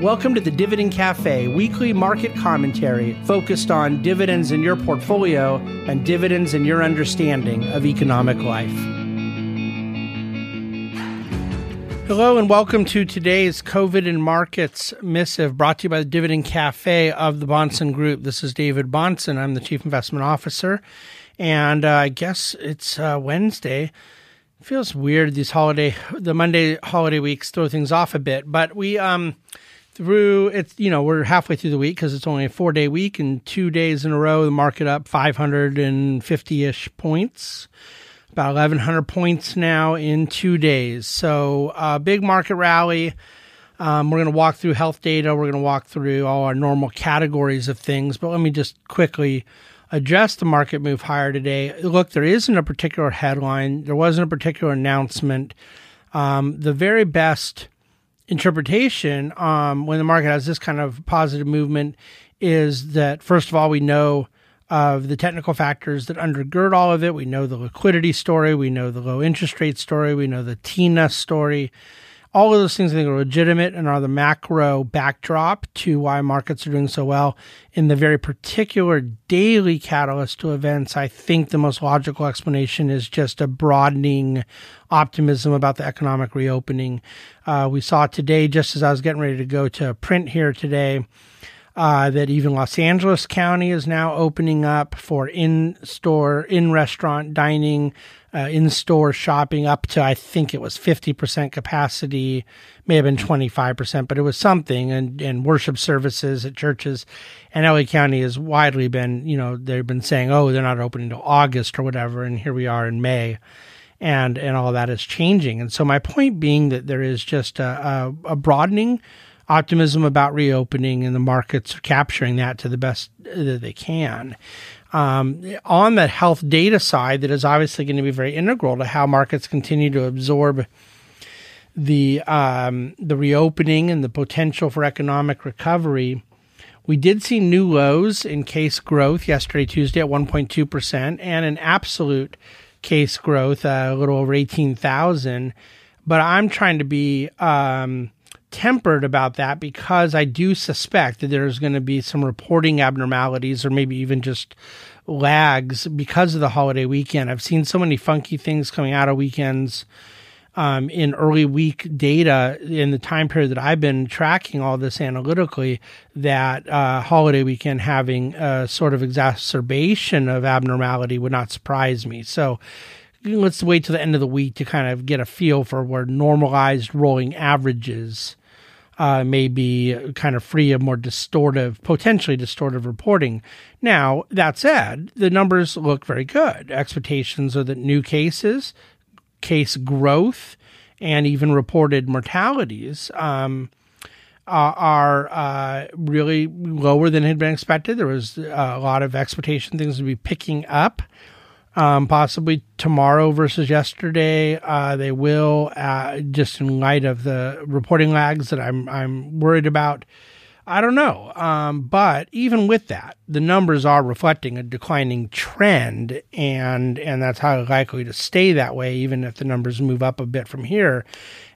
Welcome to the Dividend Cafe, weekly market commentary focused on dividends in your portfolio and dividends in your understanding of economic life. Hello, and welcome to today's COVID and Markets missive brought to you by the Dividend Cafe of the Bahnsen Group. This is David Bahnsen. I'm the Chief Investment Officer, and uh, I guess it's uh, Wednesday feels weird these holiday the monday holiday weeks throw things off a bit but we um through it's you know we're halfway through the week because it's only a four day week and two days in a row the market up 550-ish points about 1100 points now in two days. So uh, big market rally. Um, we're going to walk through health data. We're going to walk through all our normal categories of things. But let me just quickly address the market move higher today. Look there isn't a particular headline. There wasn't a particular announcement. Um, the very best interpretation um, when the market has this kind of positive movement is that first of all we know of the technical factors that undergird all of it. We know the liquidity story, we know the low interest rate story, we know the TINA story. All of those things I think are legitimate and are the macro backdrop to why markets are doing so well. In the very particular daily catalyst to events, I think the most logical explanation is just a broadening optimism about the economic reopening. Uh, we saw today, just as I was getting ready to go to print here today, uh, that even Los Angeles County is now opening up for in store, in restaurant dining, uh, in store shopping up to, I think it was 50% capacity, may have been 25%, but it was something, and, and worship services at churches. And LA County has widely been, you know, they've been saying, oh, they're not opening until August or whatever. And here we are in May. And, and all that is changing. And so my point being that there is just a, a, a broadening optimism about reopening and the markets are capturing that to the best that they can. Um, on the health data side, that is obviously going to be very integral to how markets continue to absorb the um, the reopening and the potential for economic recovery. We did see new lows in case growth yesterday, Tuesday, at 1.2%, and an absolute case growth, uh, a little over 18,000. But I'm trying to be um, tempered about that because I do suspect that there's going to be some reporting abnormalities or maybe even just lags because of the holiday weekend. I've seen so many funky things coming out of weekends um, in early week data in the time period that I've been tracking all this analytically that uh, holiday weekend having a sort of exacerbation of abnormality would not surprise me. So let's wait till the end of the week to kind of get a feel for where normalized rolling averages uh, may be kind of free of more distortive, potentially distortive reporting. Now, that said, the numbers look very good. Expectations are that new cases, case growth, and even reported mortalities um, are uh, really lower than had been expected. There was a lot of expectation things would be picking up um, possibly tomorrow versus yesterday. Uh, they will, uh, just in light of the reporting lags that I'm I'm worried about. I don't know, um, but even with that, the numbers are reflecting a declining trend, and and that's highly likely to stay that way, even if the numbers move up a bit from here.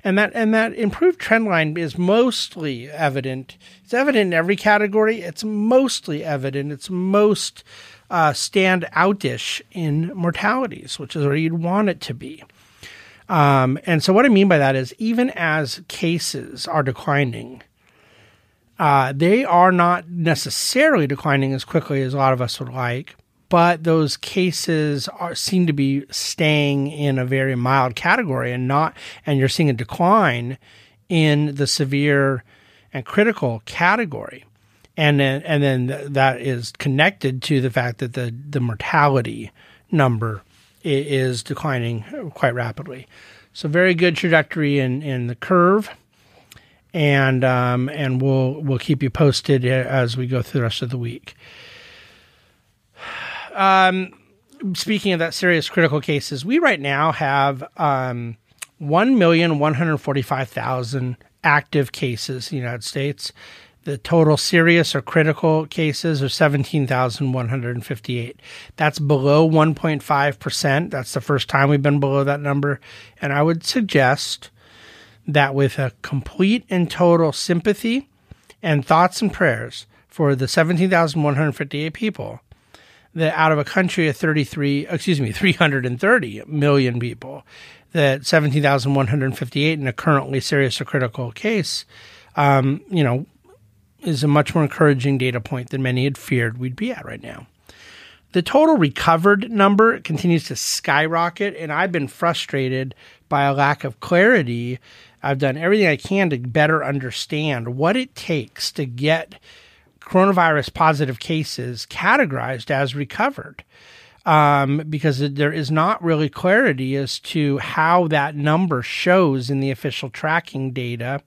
And that and that improved trend line is mostly evident. It's evident in every category. It's mostly evident. It's most uh, stand outish in mortalities, which is where you'd want it to be. Um, and so, what I mean by that is, even as cases are declining, uh, they are not necessarily declining as quickly as a lot of us would like, but those cases are, seem to be staying in a very mild category and not, and you're seeing a decline in the severe and critical category and then and then that is connected to the fact that the the mortality number is declining quite rapidly. So very good trajectory in in the curve, and um, and we'll we'll keep you posted as we go through the rest of the week. Um, speaking of that serious critical cases, we right now have um, one million one hundred forty five thousand active cases in the United States. The total serious or critical cases are 17,158. That's below 1.5%. That's the first time we've been below that number. And I would suggest that with a complete and total sympathy and thoughts and prayers for the 17,158 people that out of a country of 33, excuse me, 330 million people, that 17,158 in a currently serious or critical case, um, you know, is a much more encouraging data point than many had feared we'd be at right now. The total recovered number continues to skyrocket, and I've been frustrated by a lack of clarity. I've done everything I can to better understand what it takes to get coronavirus positive cases categorized as recovered. Um, because there is not really clarity as to how that number shows in the official tracking data.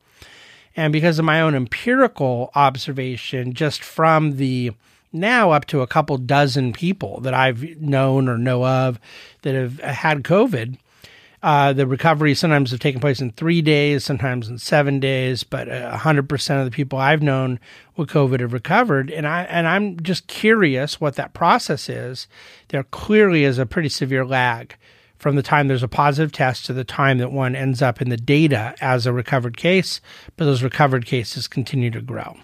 And because of my own empirical observation, just from the now up to a couple dozen people that I've known or know of that have had COVID, uh, the recovery sometimes have taken place in three days, sometimes in seven days, but hundred percent of the people I've known with COVID have recovered, and I and I'm just curious what that process is. There clearly is a pretty severe lag from the time there's a positive test to the time that one ends up in the data as a recovered case, but those recovered cases continue to grow.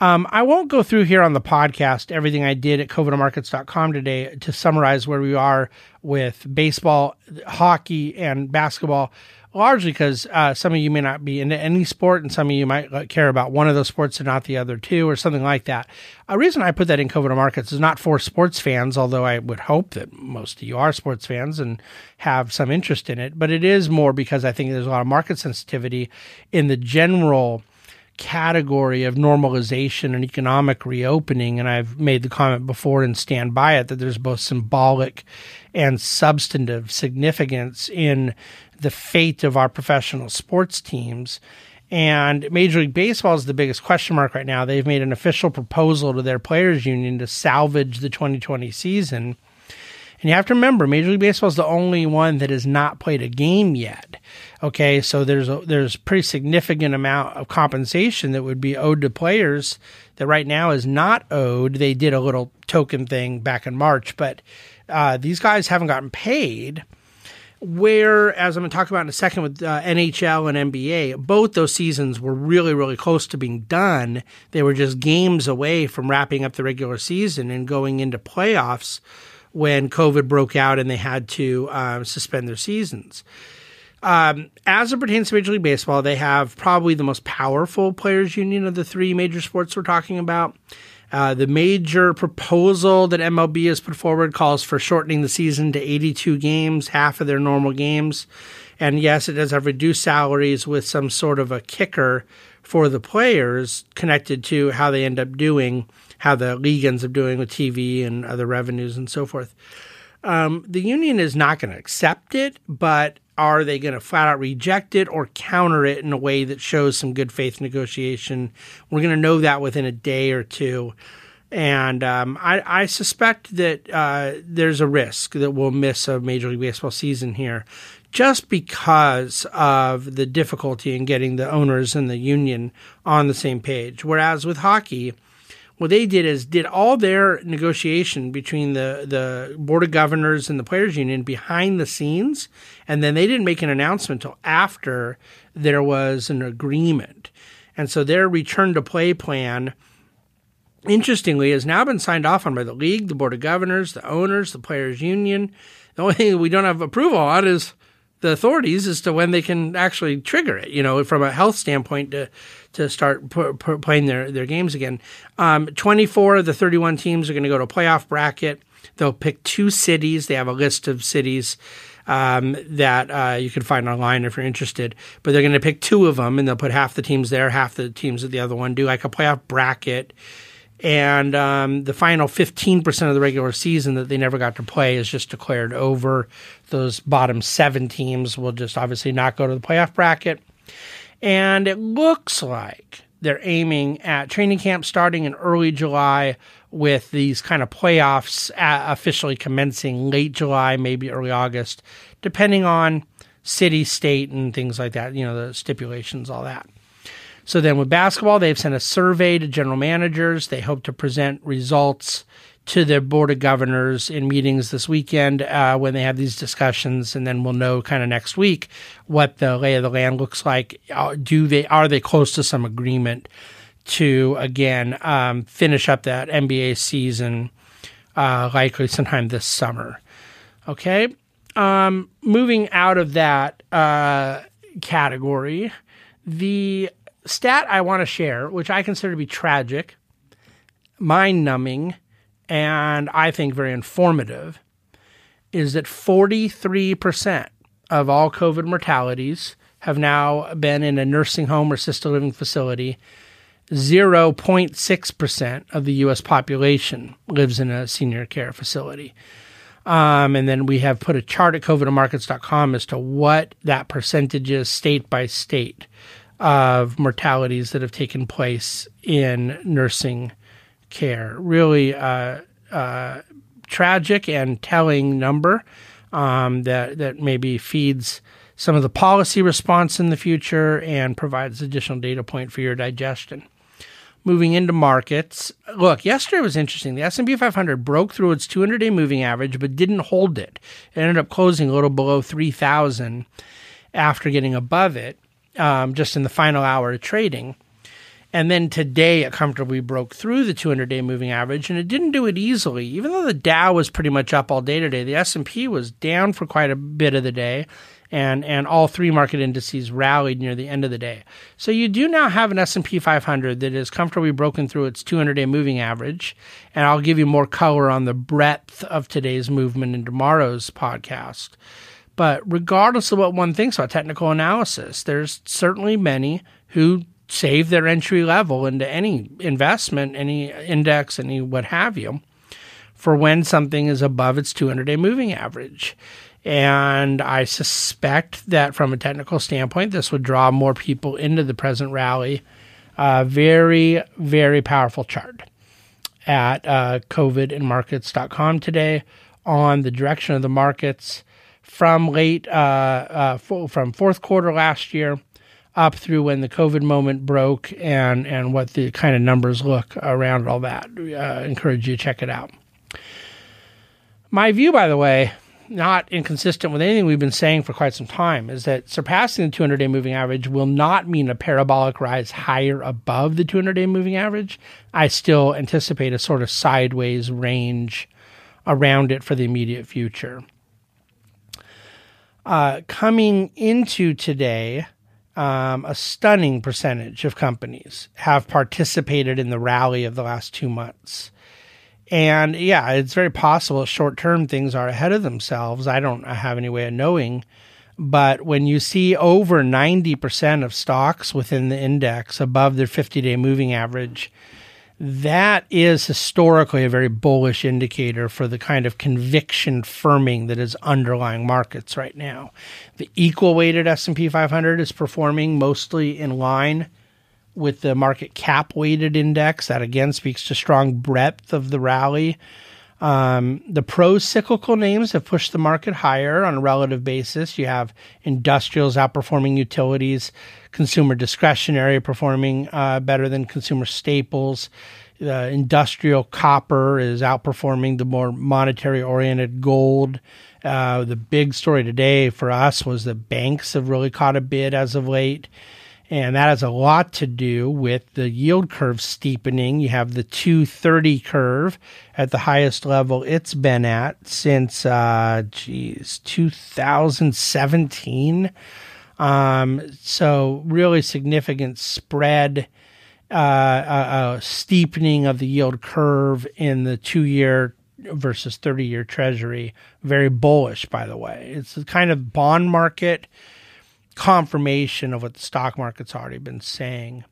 Um, I won't go through here on the podcast everything I did at covidandmarkets.com today to summarize where we are with baseball, hockey, and basketball, largely because uh, some of you may not be into any sport and some of you might care about one of those sports and not the other two or something like that. A reason I put that in COVID Markets is not for sports fans, although I would hope that most of you are sports fans and have some interest in it, but it is more because I think there's a lot of market sensitivity in the general – category of normalization and economic reopening. And I've made the comment before and stand by it that there's both symbolic and substantive significance in the fate of our professional sports teams. And Major League Baseball is the biggest question mark right now. They've made an official proposal to their players' union to salvage the 2020 season. And you have to remember, Major League Baseball is the only one that has not played a game yet. Okay, so there's a there's pretty significant amount of compensation that would be owed to players that right now is not owed. They did a little token thing back in March, but uh, these guys haven't gotten paid. Where, as I'm going to talk about in a second with uh, NHL and NBA, both those seasons were really, really close to being done. They were just games away from wrapping up the regular season and going into playoffs when COVID broke out and they had to uh, suspend their seasons. Um, as it pertains to Major League Baseball, they have probably the most powerful players' union of the three major sports we're talking about. Uh, the major proposal that MLB has put forward calls for shortening the season to 82 games, half of their normal games. And yes, it does have reduced salaries with some sort of a kicker for the players connected to how they end up doing, how the league ends up doing with TV and other revenues and so forth. Um, the union is not going to accept it, but are they going to flat out reject it or counter it in a way that shows some good faith negotiation? We're going to know that within a day or two. And um, I, I, suspect that uh, there's a risk that we'll miss a Major League Baseball season here just because of the difficulty in getting the owners and the union on the same page. Whereas with hockey, what they did is did all their negotiation between the, the board of governors and the players union behind the scenes and then they didn't make an announcement until after there was an agreement. And so their return to play plan interestingly has now been signed off on by the league the board of governors the owners the players union. The only thing we don't have approval on is the authorities as to when they can actually trigger it. You know, from a health standpoint to to start p- p- playing their their games again. Um, Twenty four of the thirty one teams are going to go to playoff bracket. They'll pick two cities. They have a list of cities. Um, that uh, you can find online if you're interested. But they're going to pick two of them, and they'll put half the teams there, half the teams at the other one. Do like a playoff bracket, and um, the final 15% of the regular season that they never got to play is just declared over. Those bottom seven teams will just obviously not go to the playoff bracket. And it looks like they're aiming at training camp starting in early July with these kind of playoffs officially commencing late July, maybe early August, depending on city, state, and things like that, you know, the stipulations, all that. So then with basketball, they've sent a survey to general managers. They hope to present results to their board of governors in meetings this weekend uh, when they have these discussions, and then we'll know kind of next week what the lay of the land looks like. Uh, do they are they close to some agreement to again um, finish up that NBA season, uh, likely sometime this summer. Okay, um, moving out of that uh, category, the stat I want to share, which I consider to be tragic, mind numbing, and I think very informative, is that 43% of all COVID mortalities have now been in a nursing home or assisted living facility. 0.6% of the US population lives in a senior care facility. Um, and then we have put a chart at covidmarkets.com as to what that percentage is state by state of mortalities that have taken place in nursing care. Really uh, uh, tragic and telling number um, that, that maybe feeds some of the policy response in the future and provides additional data point for your digestion moving into markets. Look, yesterday was interesting. The S&P 500 broke through its 200-day moving average but didn't hold it. It ended up closing a little below 3,000 after getting above it um, just in the final hour of trading. And then today it comfortably broke through the 200-day moving average, and it didn't do it easily. Even though the Dow was pretty much up all day today, the S&P was down for quite a bit of the day, and and all three market indices rallied near the end of the day. So you do now have an S&P 500 that is comfortably broken through its 200-day moving average, and I'll give you more color on the breadth of today's movement in tomorrow's podcast. But regardless of what one thinks about technical analysis, there's certainly many who save their entry level into any investment, any index, any what have you, for when something is above its 200 day moving average. And I suspect that from a technical standpoint, this would draw more people into the present rally. Uh, very, very powerful chart at uh, covidandmarkets.com today on the direction of the markets from late, uh, uh, from fourth quarter last year up through when the COVID moment broke and, and what the kind of numbers look around all that. Uh, encourage you to check it out. My view, by the way, not inconsistent with anything we've been saying for quite some time, is that surpassing the 200 day moving average will not mean a parabolic rise higher above the 200 day moving average. I still anticipate a sort of sideways range around it for the immediate future. Uh, coming into today, um, a stunning percentage of companies have participated in the rally of the last two months. And yeah, it's very possible short term things are ahead of themselves. I don't have any way of knowing. But when you see over 90% of stocks within the index above their 50 day moving average, that is historically a very bullish indicator for the kind of conviction firming that is underlying markets right now. The equal weighted S&P 500 is performing mostly in line with the market cap weighted index. That again speaks to strong breadth of the rally. Um, the pro cyclical names have pushed the market higher on a relative basis. You have industrials outperforming utilities, consumer discretionary performing uh, better than consumer staples. Industrial copper is outperforming the more monetary oriented gold. Uh, the big story today for us was that banks have really caught a bid as of late. And that has a lot to do with the yield curve steepening. You have the 230 curve at the highest level it's been at since, uh, geez, 2017. Um, so, really significant spread, uh, uh, uh, steepening of the yield curve in the two year versus 30 year treasury. Very bullish, by the way. It's the kind of bond market confirmation of what the stock market's already been saying.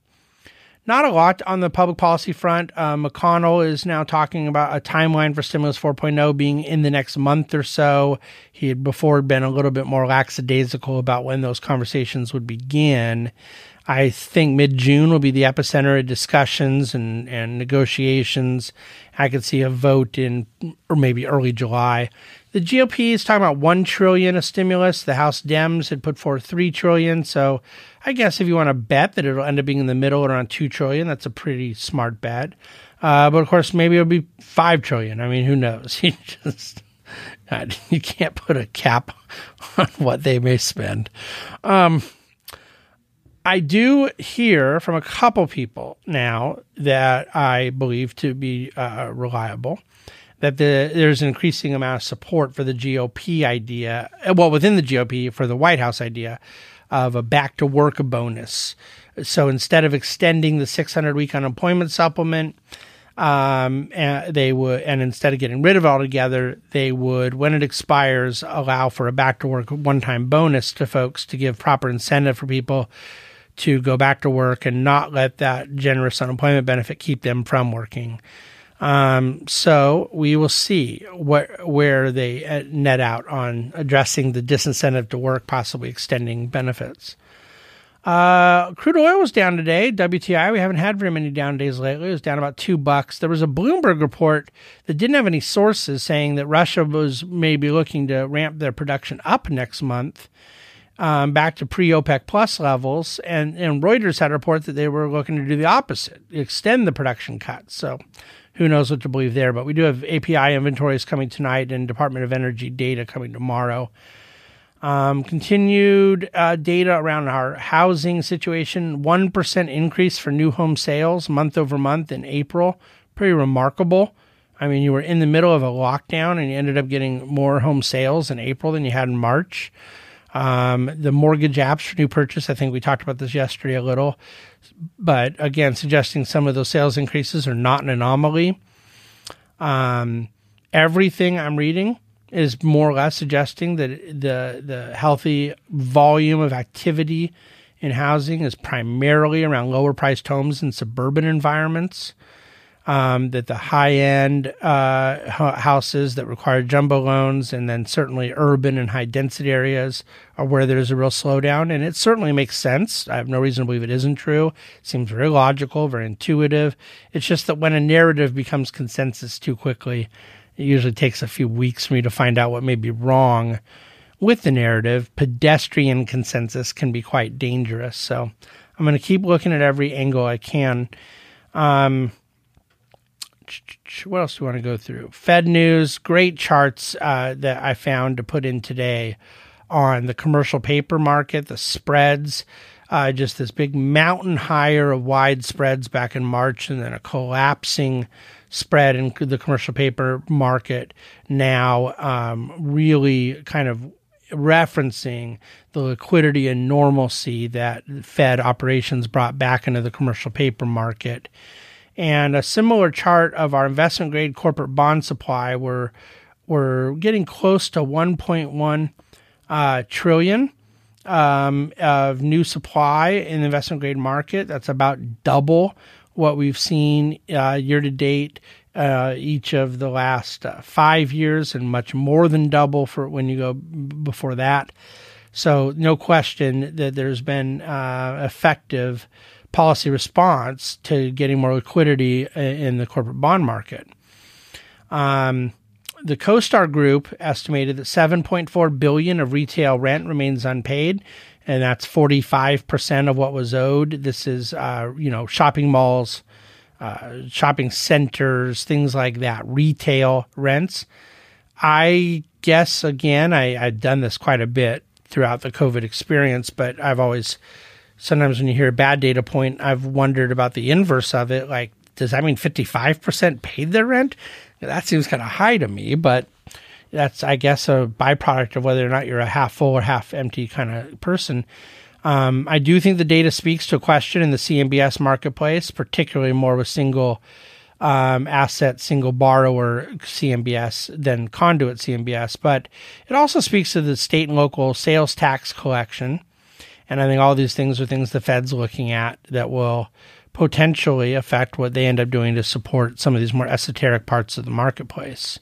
Not a lot on the public policy front. Uh, McConnell is now talking about a timeline for Stimulus 4.0 being in the next month or so. He had before been a little bit more lackadaisical about when those conversations would begin. I think mid June will be the epicenter of discussions and, and negotiations. I could see a vote in or maybe early July. The GOP is talking about one trillion of stimulus. The House Dems had put forth three trillion. So I guess if you want to bet that it'll end up being in the middle around two trillion, that's a pretty smart bet. Uh, but of course, maybe it'll be five trillion. I mean, who knows? You just you can't put a cap on what they may spend. Um, I do hear from a couple people now that I believe to be uh, reliable that the, there's an increasing amount of support for the GOP idea, well, within the GOP for the White House idea of a back to work bonus. So instead of extending the 600 week unemployment supplement, um, and they would, and instead of getting rid of it altogether, they would, when it expires, allow for a back to work one time bonus to folks to give proper incentive for people to go back to work and not let that generous unemployment benefit keep them from working. Um, so we will see what where they uh, net out on addressing the disincentive to work, possibly extending benefits. Uh, crude oil was down today. WTI, we haven't had very many down days lately. It was down about two bucks. There was a Bloomberg report that didn't have any sources saying that Russia was maybe looking to ramp their production up next month. Um, back to pre OPEC plus levels, and, and Reuters had a report that they were looking to do the opposite, extend the production cuts. So, who knows what to believe there? But we do have API inventories coming tonight and Department of Energy data coming tomorrow. Um, continued uh, data around our housing situation 1% increase for new home sales month over month in April. Pretty remarkable. I mean, you were in the middle of a lockdown and you ended up getting more home sales in April than you had in March. Um, the mortgage apps for new purchase, I think we talked about this yesterday a little, but again, suggesting some of those sales increases are not an anomaly. Um, everything I'm reading is more or less suggesting that the the healthy volume of activity in housing is primarily around lower priced homes in suburban environments. Um, that the high end uh, houses that require jumbo loans, and then certainly urban and high density areas are where there's a real slowdown. And it certainly makes sense. I have no reason to believe it isn't true. It seems very logical, very intuitive. It's just that when a narrative becomes consensus too quickly, it usually takes a few weeks for me to find out what may be wrong with the narrative. Pedestrian consensus can be quite dangerous. So I'm going to keep looking at every angle I can. Um, what else do we want to go through? Fed news, great charts uh, that I found to put in today on the commercial paper market, the spreads. Uh, just this big mountain higher of wide spreads back in March, and then a collapsing spread in the commercial paper market now, um, really kind of referencing the liquidity and normalcy that Fed operations brought back into the commercial paper market. And a similar chart of our investment grade corporate bond supply, we're, we're getting close to 1.1 uh, trillion um, of new supply in the investment grade market. That's about double what we've seen uh, year to date uh, each of the last uh, five years, and much more than double for when you go before that. So, no question that there's been uh, effective policy response to getting more liquidity in the corporate bond market. Um, the CoStar Group estimated that 7.4 billion of retail rent remains unpaid, and that's 45% of what was owed. This is, uh, you know, shopping malls, uh, shopping centers, things like that, retail rents. I guess again, I, I've done this quite a bit throughout the COVID experience, but I've always sometimes when you hear a bad data point, I've wondered about the inverse of it. Like, does that mean 55% paid their rent? That seems kind of high to me, but that's, I guess, a byproduct of whether or not you're a half full or half empty kind of person. Um, I do think the data speaks to a question in the CMBS marketplace, particularly more with single um, asset, single borrower CMBS than conduit CMBS. But it also speaks to the state and local sales tax collection. And I think all these things are things the Fed's looking at that will potentially affect what they end up doing to support some of these more esoteric parts of the marketplace.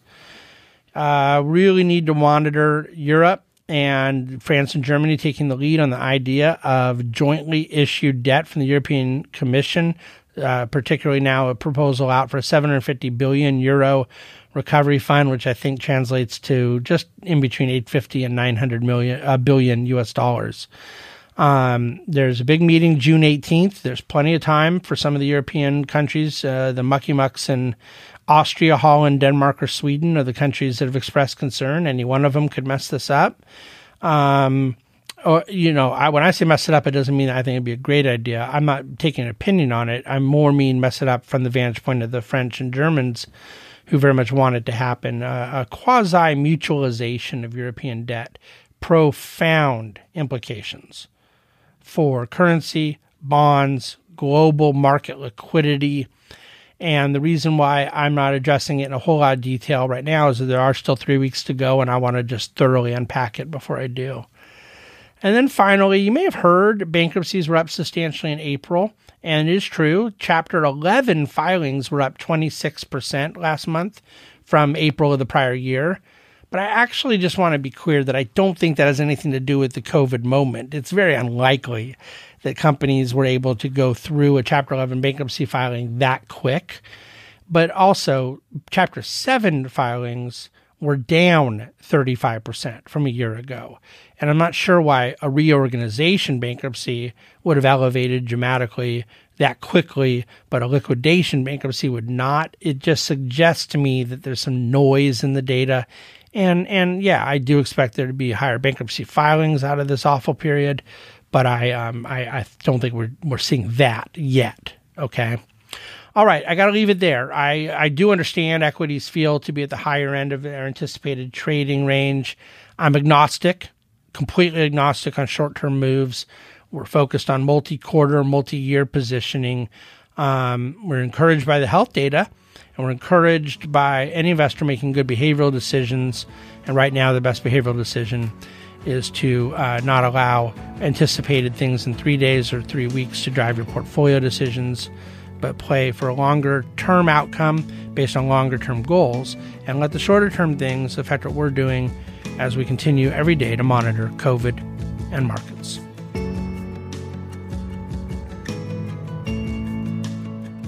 Uh, really need to monitor Europe and France and Germany taking the lead on the idea of jointly issued debt from the European Commission, uh, particularly now a proposal out for a 750 billion euro recovery fund, which I think translates to just in between 850 and 900 million uh, billion U.S. dollars. Um, there's a big meeting June 18th. There's plenty of time for some of the European countries, uh, the mucky mucks and Austria, Holland, Denmark, or Sweden are the countries that have expressed concern. Any one of them could mess this up. Um, or you know, I, when I say mess it up, it doesn't mean I think it'd be a great idea. I'm not taking an opinion on it. I more mean mess it up from the vantage point of the French and Germans, who very much want it to happen. Uh, a quasi mutualization of European debt, profound implications for currency, bonds, global market liquidity. And the reason why I'm not addressing it in a whole lot of detail right now is that there are still three weeks to go, and I want to just thoroughly unpack it before I do. And then finally, you may have heard bankruptcies were up substantially in April. And it is true. Chapter 11 filings were up 26% last month from April of the prior year. But I actually just want to be clear that I don't think that has anything to do with the COVID moment. It's very unlikely that companies were able to go through a Chapter 11 bankruptcy filing that quick. But also, Chapter 7 filings were down 35% from a year ago. And I'm not sure why a reorganization bankruptcy would have elevated dramatically that quickly, but a liquidation bankruptcy would not. It just suggests to me that there's some noise in the data. And and yeah, I do expect there to be higher bankruptcy filings out of this awful period, but I um I, I don't think we're we're seeing that yet. Okay. All right, I got to leave it there. I, I do understand equities feel to be at the higher end of their anticipated trading range. I'm agnostic, completely agnostic on short term moves. We're focused on multi quarter, multi year positioning. Um, we're encouraged by the health data, and we're encouraged by any investor making good behavioral decisions. And right now, the best behavioral decision is to uh, not allow anticipated things in three days or three weeks to drive your portfolio decisions but play for a longer term outcome based on longer term goals and let the shorter term things affect what we're doing as we continue every day to monitor COVID and markets.